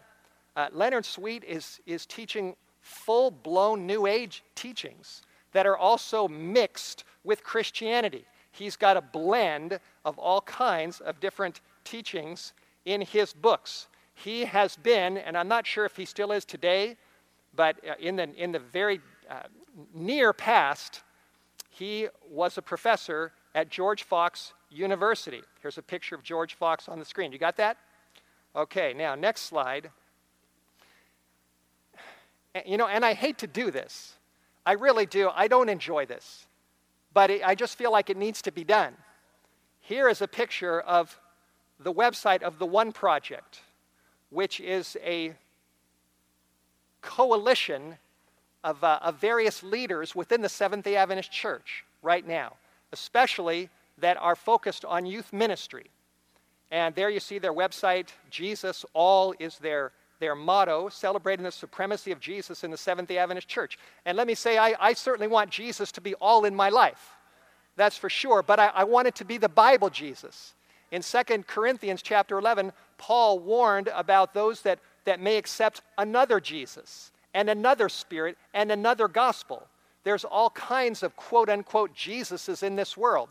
Uh, Leonard Sweet is, is teaching full blown New Age teachings that are also mixed with Christianity. He's got a blend of all kinds of different teachings in his books he has been, and I'm not sure if he still is today, but uh, in the, in the very uh, near past, he was a professor at George Fox University. Here's a picture of George Fox on the screen. You got that? Okay, now, next slide. You know, and I hate to do this. I really do. I don't enjoy this. But it, I just feel like it needs to be done. Here is a picture of the website of the One Project which is a coalition of, uh, of various leaders within the Seventh day Adventist Church right now, especially that are focused on youth ministry. And there you see their website, Jesus All is their, their motto, celebrating the supremacy of Jesus in the Seventh day Adventist Church. And let me say, I, I certainly want Jesus to be all in my life. That's for sure. But I, I want it to be the Bible Jesus. In 2 Corinthians chapter 11, Paul warned about those that, that may accept another Jesus and another spirit and another gospel. There's all kinds of quote unquote Jesuses in this world.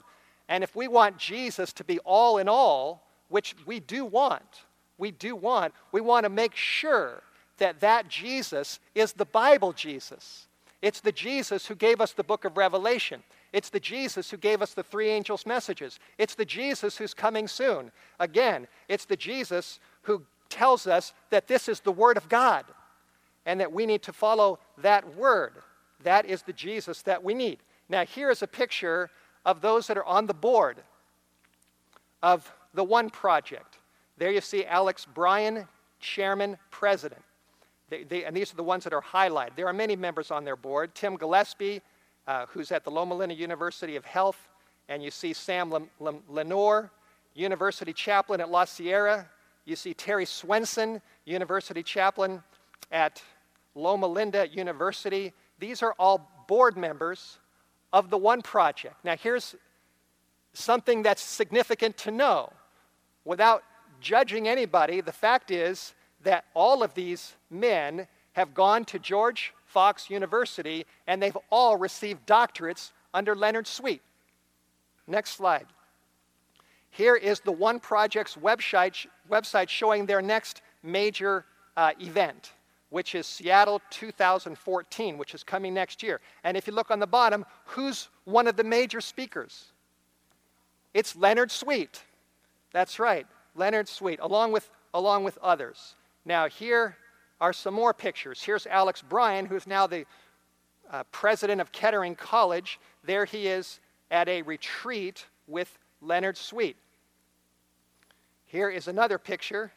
And if we want Jesus to be all in all, which we do want, we do want, we want to make sure that that Jesus is the Bible Jesus. It's the Jesus who gave us the book of Revelation. It's the Jesus who gave us the three angels' messages. It's the Jesus who's coming soon. Again, it's the Jesus who tells us that this is the Word of God and that we need to follow that Word. That is the Jesus that we need. Now, here is a picture of those that are on the board of the One Project. There you see Alex Bryan, Chairman, President. They, they, and these are the ones that are highlighted. There are many members on their board. Tim Gillespie, uh, who's at the Loma Linda University of Health, and you see Sam Leonor, University chaplain at La Sierra. You see Terry Swenson, University chaplain at Loma Linda University. These are all board members of the One Project. Now, here's something that's significant to know. Without judging anybody, the fact is that all of these men have gone to George Fox University, and they've all received doctorates under Leonard Sweet. Next slide. Here is the One Project's website, website showing their next major uh, event, which is Seattle 2014, which is coming next year. And if you look on the bottom, who's one of the major speakers? It's Leonard Sweet. That's right, Leonard Sweet, along with, along with others. Now, here are some more pictures. Here's Alex Bryan, who's now the uh, president of Kettering College. There he is at a retreat with Leonard Sweet. Here is another picture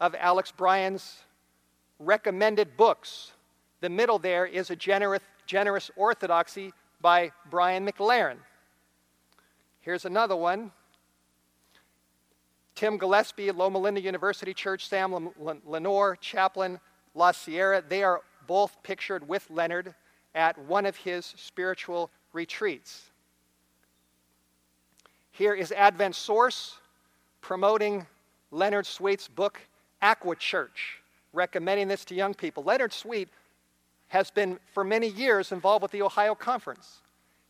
of Alex Bryan's recommended books. The middle there is a generous, generous orthodoxy by Brian McLaren. Here's another one. Tim Gillespie, Loma Linda University Church, Sam Leonor, Chaplain, La Sierra, they are both pictured with Leonard at one of his spiritual retreats. Here is Advent Source promoting Leonard Sweet's book, Aqua Church, recommending this to young people. Leonard Sweet has been, for many years, involved with the Ohio Conference.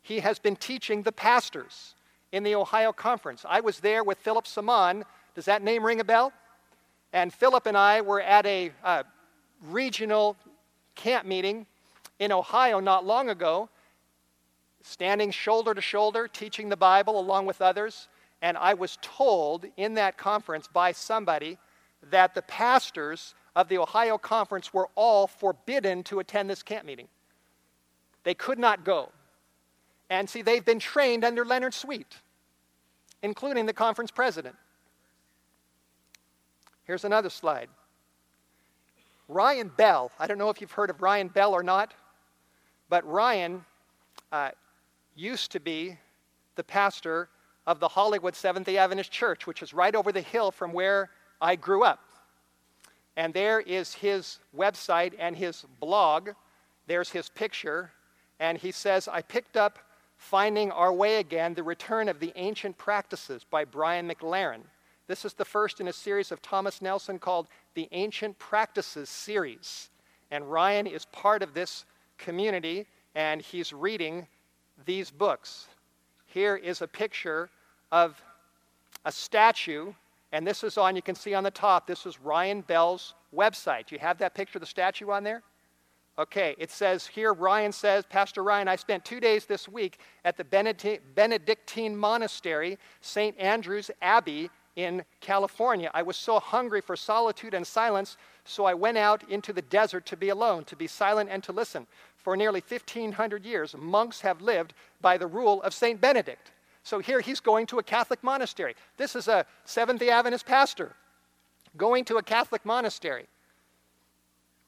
He has been teaching the pastors in the Ohio Conference. I was there with Philip Samaan. Does that name ring a bell? And Philip and I were at a uh, regional camp meeting in Ohio not long ago, standing shoulder to shoulder, teaching the Bible along with others. And I was told in that conference by somebody that the pastors of the Ohio Conference were all forbidden to attend this camp meeting. They could not go. And see, they've been trained under Leonard Sweet, including the conference president. Here's another slide. Ryan Bell, I don't know if you've heard of Ryan Bell or not, but Ryan uh, used to be the pastor of the Hollywood Seventh day Adventist Church, which is right over the hill from where I grew up. And there is his website and his blog. There's his picture. And he says, I picked up Finding Our Way Again, The Return of the Ancient Practices by Brian McLaren. This is the first in a series of Thomas Nelson called the Ancient Practices series. And Ryan is part of this community, and he's reading these books. Here is a picture of a statue, and this is on, you can see on the top, this is Ryan Bell's website. Do you have that picture of the statue on there? Okay, it says here, Ryan says, Pastor Ryan, I spent two days this week at the Benedictine Monastery, St. Andrew's Abbey in California. I was so hungry for solitude and silence, so I went out into the desert to be alone, to be silent and to listen. For nearly 1,500 years, monks have lived by the rule of St. Benedict. So here he's going to a Catholic monastery. This is a Seventh day Adventist pastor going to a Catholic monastery,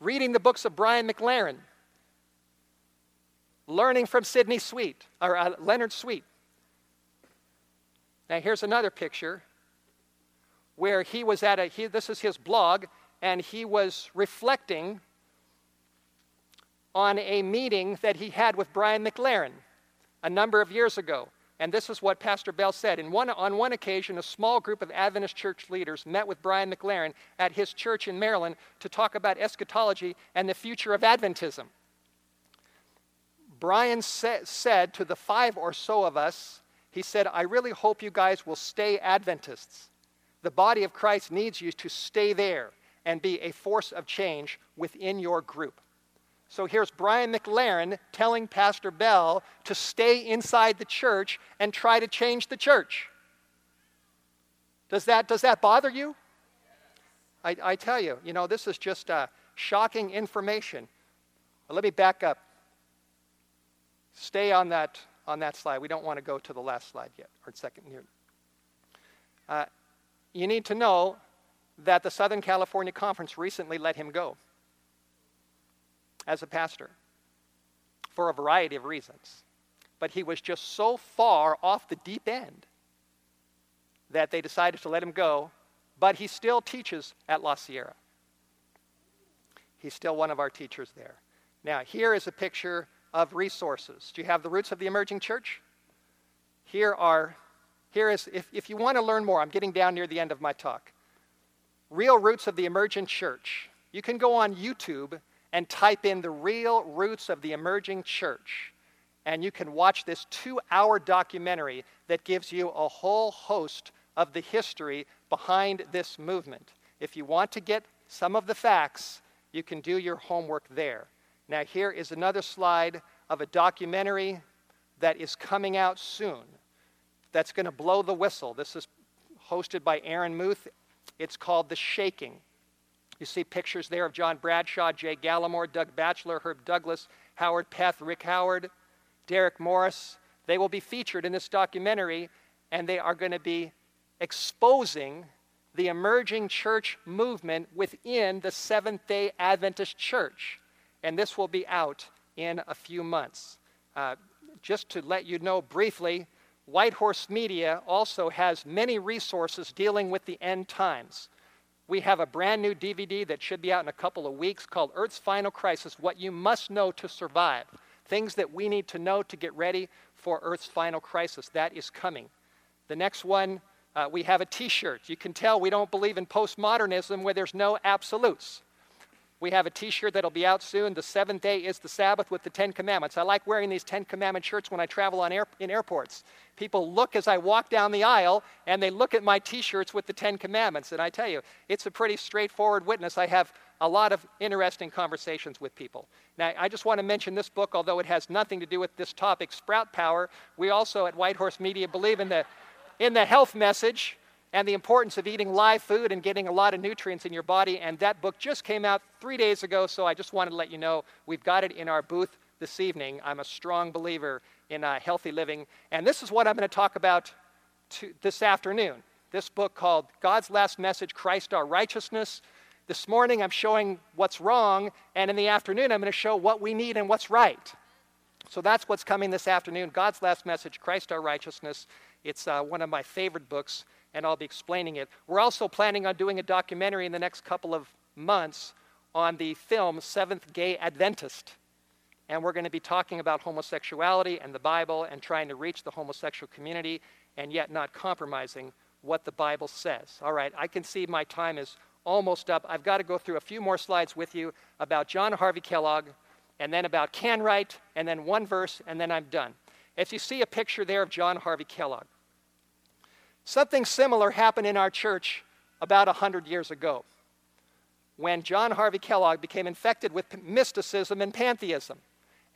reading the books of Brian McLaren, learning from Sidney Sweet, or uh, Leonard Sweet. Now here's another picture where he was at a, he, this is his blog, and he was reflecting on a meeting that he had with Brian McLaren a number of years ago. And this is what Pastor Bell said. One, on one occasion, a small group of Adventist church leaders met with Brian McLaren at his church in Maryland to talk about eschatology and the future of Adventism. Brian sa- said to the five or so of us, he said, I really hope you guys will stay Adventists. The body of Christ needs you to stay there and be a force of change within your group. So here's Brian McLaren telling Pastor Bell to stay inside the church and try to change the church. Does that, does that bother you? I, I tell you, you know, this is just uh, shocking information. Well, let me back up. Stay on that, on that slide. We don't want to go to the last slide yet, or second here. Uh, you need to know that the Southern California Conference recently let him go as a pastor for a variety of reasons. But he was just so far off the deep end that they decided to let him go, but he still teaches at La Sierra. He's still one of our teachers there. Now, here is a picture of resources. Do you have the roots of the emerging church? Here are here is, if, if you want to learn more, I'm getting down near the end of my talk. Real Roots of the Emergent Church. You can go on YouTube and type in the real roots of the emerging church. And you can watch this two hour documentary that gives you a whole host of the history behind this movement. If you want to get some of the facts, you can do your homework there. Now, here is another slide of a documentary that is coming out soon that's going to blow the whistle. This is hosted by Aaron Muth. It's called The Shaking. You see pictures there of John Bradshaw, Jay Gallimore, Doug Batchelor, Herb Douglass, Howard Peth, Rick Howard, Derek Morris. They will be featured in this documentary, and they are going to be exposing the emerging church movement within the Seventh day Adventist Church. And this will be out in a few months. Uh, just to let you know briefly, Whitehorse Media also has many resources dealing with the end times. We have a brand new DVD that should be out in a couple of weeks called Earth's Final Crisis What You Must Know to Survive. Things that we need to know to get ready for Earth's final crisis. That is coming. The next one, uh, we have a t shirt. You can tell we don't believe in postmodernism where there's no absolutes. We have a t shirt that'll be out soon. The seventh day is the Sabbath with the Ten Commandments. I like wearing these Ten Commandment shirts when I travel air, in airports. People look as I walk down the aisle and they look at my t shirts with the Ten Commandments. And I tell you, it's a pretty straightforward witness. I have a lot of interesting conversations with people. Now, I just want to mention this book, although it has nothing to do with this topic, Sprout Power. We also at Whitehorse Media believe in the, in the health message and the importance of eating live food and getting a lot of nutrients in your body. And that book just came out three days ago, so I just wanted to let you know we've got it in our booth this evening. I'm a strong believer in uh, healthy living. And this is what I'm going to talk about to, this afternoon. This book called God's Last Message Christ Our Righteousness. This morning I'm showing what's wrong, and in the afternoon I'm going to show what we need and what's right. So that's what's coming this afternoon God's Last Message Christ Our Righteousness. It's uh, one of my favorite books and I'll be explaining it. We're also planning on doing a documentary in the next couple of months on the film Seventh Gay Adventist. And we're going to be talking about homosexuality and the Bible and trying to reach the homosexual community and yet not compromising what the Bible says. All right, I can see my time is almost up. I've got to go through a few more slides with you about John Harvey Kellogg and then about Canright and then one verse and then I'm done. If you see a picture there of John Harvey Kellogg, Something similar happened in our church about 100 years ago when John Harvey Kellogg became infected with mysticism and pantheism.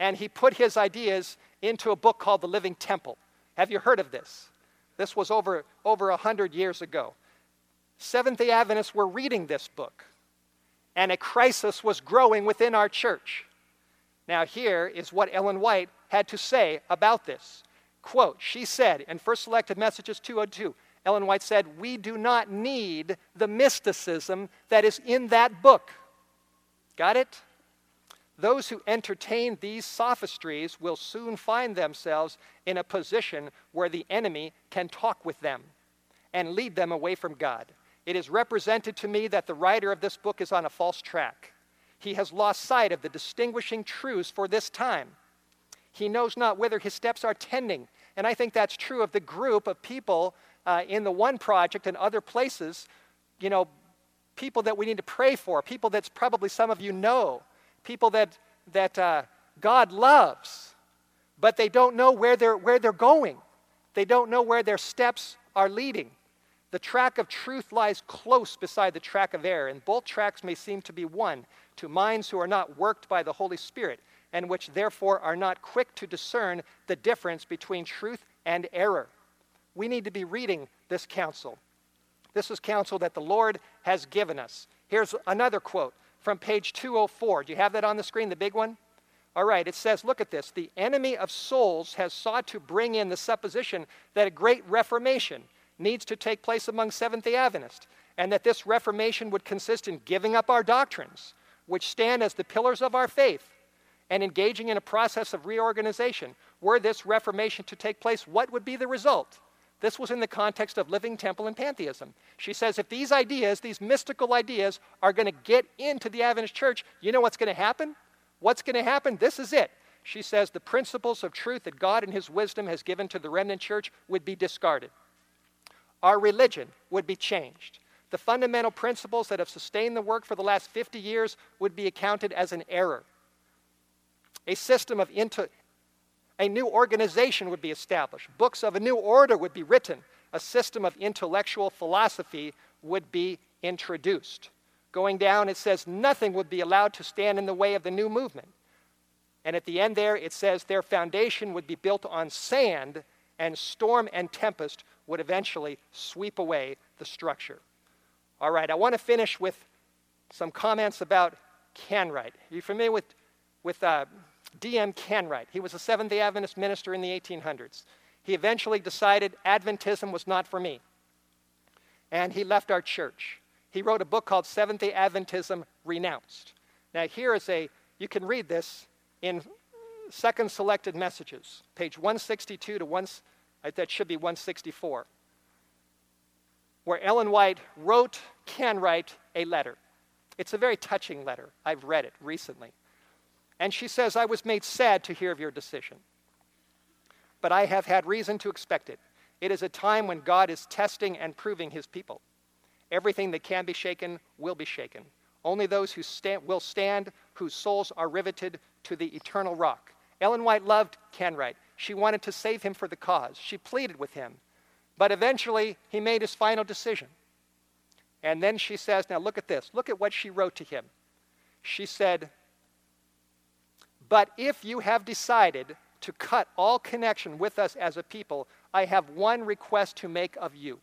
And he put his ideas into a book called The Living Temple. Have you heard of this? This was over, over 100 years ago. Seventh day Adventists were reading this book, and a crisis was growing within our church. Now, here is what Ellen White had to say about this. Quote, she said in First Selected Messages 202, Ellen White said, We do not need the mysticism that is in that book. Got it? Those who entertain these sophistries will soon find themselves in a position where the enemy can talk with them and lead them away from God. It is represented to me that the writer of this book is on a false track. He has lost sight of the distinguishing truths for this time. He knows not whither his steps are tending. And I think that's true of the group of people uh, in the one project and other places, you know, people that we need to pray for, people that probably some of you know, people that, that uh, God loves, but they don't know where they're, where they're going. They don't know where their steps are leading. The track of truth lies close beside the track of error, and both tracks may seem to be one to minds who are not worked by the Holy Spirit and which therefore are not quick to discern the difference between truth and error. We need to be reading this counsel. This is counsel that the Lord has given us. Here's another quote from page 204. Do you have that on the screen, the big one? All right, it says, look at this. The enemy of souls has sought to bring in the supposition that a great reformation needs to take place among Seventh day Adventists, and that this reformation would consist in giving up our doctrines, which stand as the pillars of our faith, and engaging in a process of reorganization. Were this reformation to take place, what would be the result? This was in the context of living temple and pantheism. She says if these ideas, these mystical ideas, are going to get into the Adventist church, you know what's going to happen? What's going to happen? This is it. She says the principles of truth that God in His wisdom has given to the remnant church would be discarded. Our religion would be changed. The fundamental principles that have sustained the work for the last 50 years would be accounted as an error. A system of into, a new organization would be established. Books of a new order would be written. A system of intellectual philosophy would be introduced. Going down, it says nothing would be allowed to stand in the way of the new movement. And at the end there, it says their foundation would be built on sand and storm and tempest would eventually sweep away the structure. All right, I want to finish with some comments about Canright. Are you familiar with, with uh, D.M. Canright? He was a Seventh day Adventist minister in the 1800s. He eventually decided Adventism was not for me, and he left our church. He wrote a book called Seventh day Adventism Renounced. Now, here is a, you can read this in second selected messages, page 162 to 1, uh, that should be 164, where Ellen White wrote Canright a letter. It's a very touching letter. I've read it recently. And she says, I was made sad to hear of your decision, but I have had reason to expect it. It is a time when God is testing and proving his people. Everything that can be shaken will be shaken. Only those who stand, will stand, whose souls are riveted to the eternal rock. Ellen White loved Canright. She wanted to save him for the cause. She pleaded with him. But eventually, he made his final decision. And then she says, Now look at this. Look at what she wrote to him. She said, But if you have decided to cut all connection with us as a people, I have one request to make of you.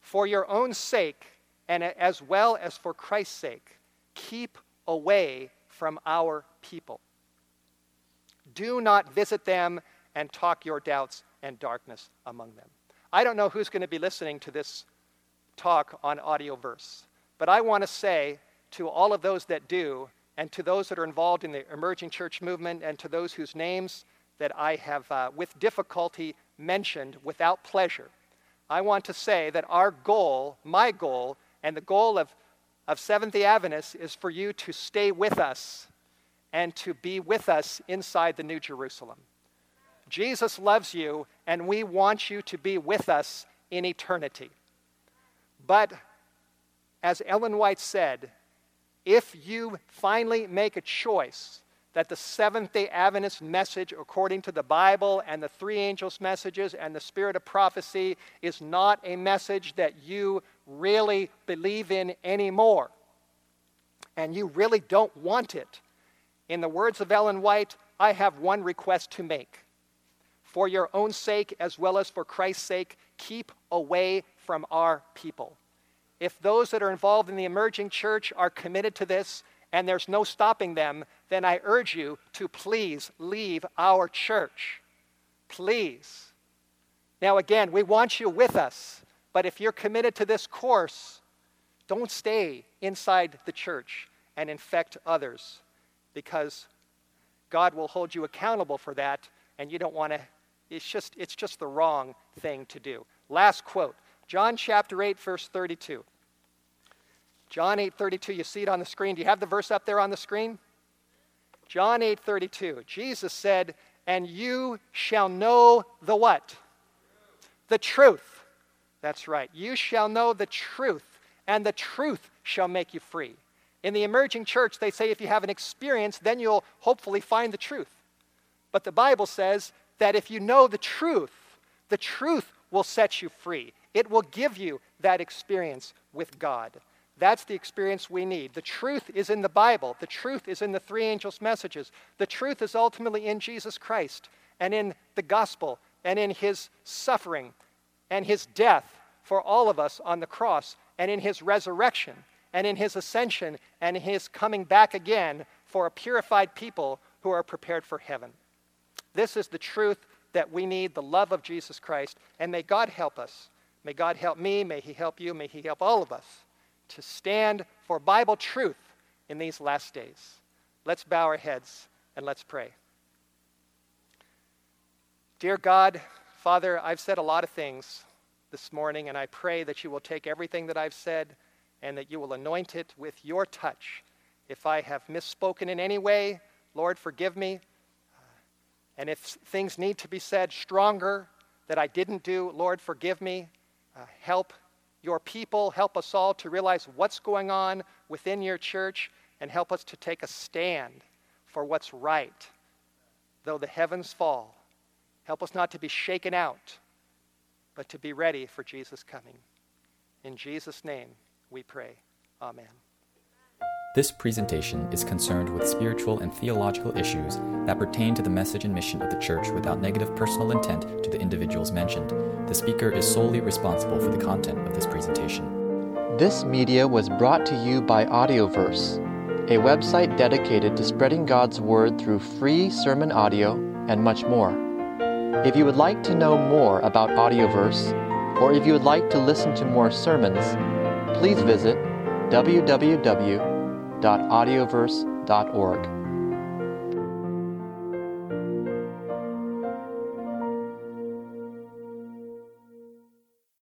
For your own sake, and as well as for Christ's sake, keep away from our people. Do not visit them and talk your doubts and darkness among them. I don't know who's going to be listening to this talk on AudioVerse, but I want to say to all of those that do, and to those that are involved in the emerging church movement, and to those whose names that I have uh, with difficulty mentioned without pleasure, I want to say that our goal, my goal, and the goal of of Seventh day Adventists is for you to stay with us and to be with us inside the New Jerusalem. Jesus loves you, and we want you to be with us in eternity. But as Ellen White said, if you finally make a choice that the Seventh day Adventist message, according to the Bible and the three angels' messages and the spirit of prophecy, is not a message that you really believe in anymore, and you really don't want it, in the words of Ellen White, I have one request to make. For your own sake, as well as for Christ's sake, keep away from our people. If those that are involved in the emerging church are committed to this, and there's no stopping them, then I urge you to please leave our church. Please. Now, again, we want you with us, but if you're committed to this course, don't stay inside the church and infect others because God will hold you accountable for that, and you don't want to. It's just, it's just the wrong thing to do. Last quote John chapter 8, verse 32. John 8:32, you see it on the screen. Do you have the verse up there on the screen? John 8:32. Jesus said, "And you shall know the what? The truth." That's right. You shall know the truth, and the truth shall make you free. In the emerging church, they say if you have an experience, then you'll hopefully find the truth. But the Bible says that if you know the truth, the truth will set you free. It will give you that experience with God. That's the experience we need. The truth is in the Bible. The truth is in the three angels' messages. The truth is ultimately in Jesus Christ and in the gospel and in his suffering and his death for all of us on the cross and in his resurrection and in his ascension and his coming back again for a purified people who are prepared for heaven. This is the truth that we need the love of Jesus Christ. And may God help us. May God help me. May He help you. May He help all of us to stand for Bible truth in these last days. Let's bow our heads and let's pray. Dear God, Father, I've said a lot of things this morning, and I pray that you will take everything that I've said and that you will anoint it with your touch. If I have misspoken in any way, Lord, forgive me. And if things need to be said stronger that I didn't do, Lord, forgive me. Uh, help your people, help us all to realize what's going on within your church, and help us to take a stand for what's right, though the heavens fall. Help us not to be shaken out, but to be ready for Jesus' coming. In Jesus' name we pray. Amen. This presentation is concerned with spiritual and theological issues that pertain to the message and mission of the church without negative personal intent to the individuals mentioned. The speaker is solely responsible for the content of this presentation. This media was brought to you by Audioverse, a website dedicated to spreading God's Word through free sermon audio and much more. If you would like to know more about Audioverse, or if you would like to listen to more sermons, please visit www.audioverse.org.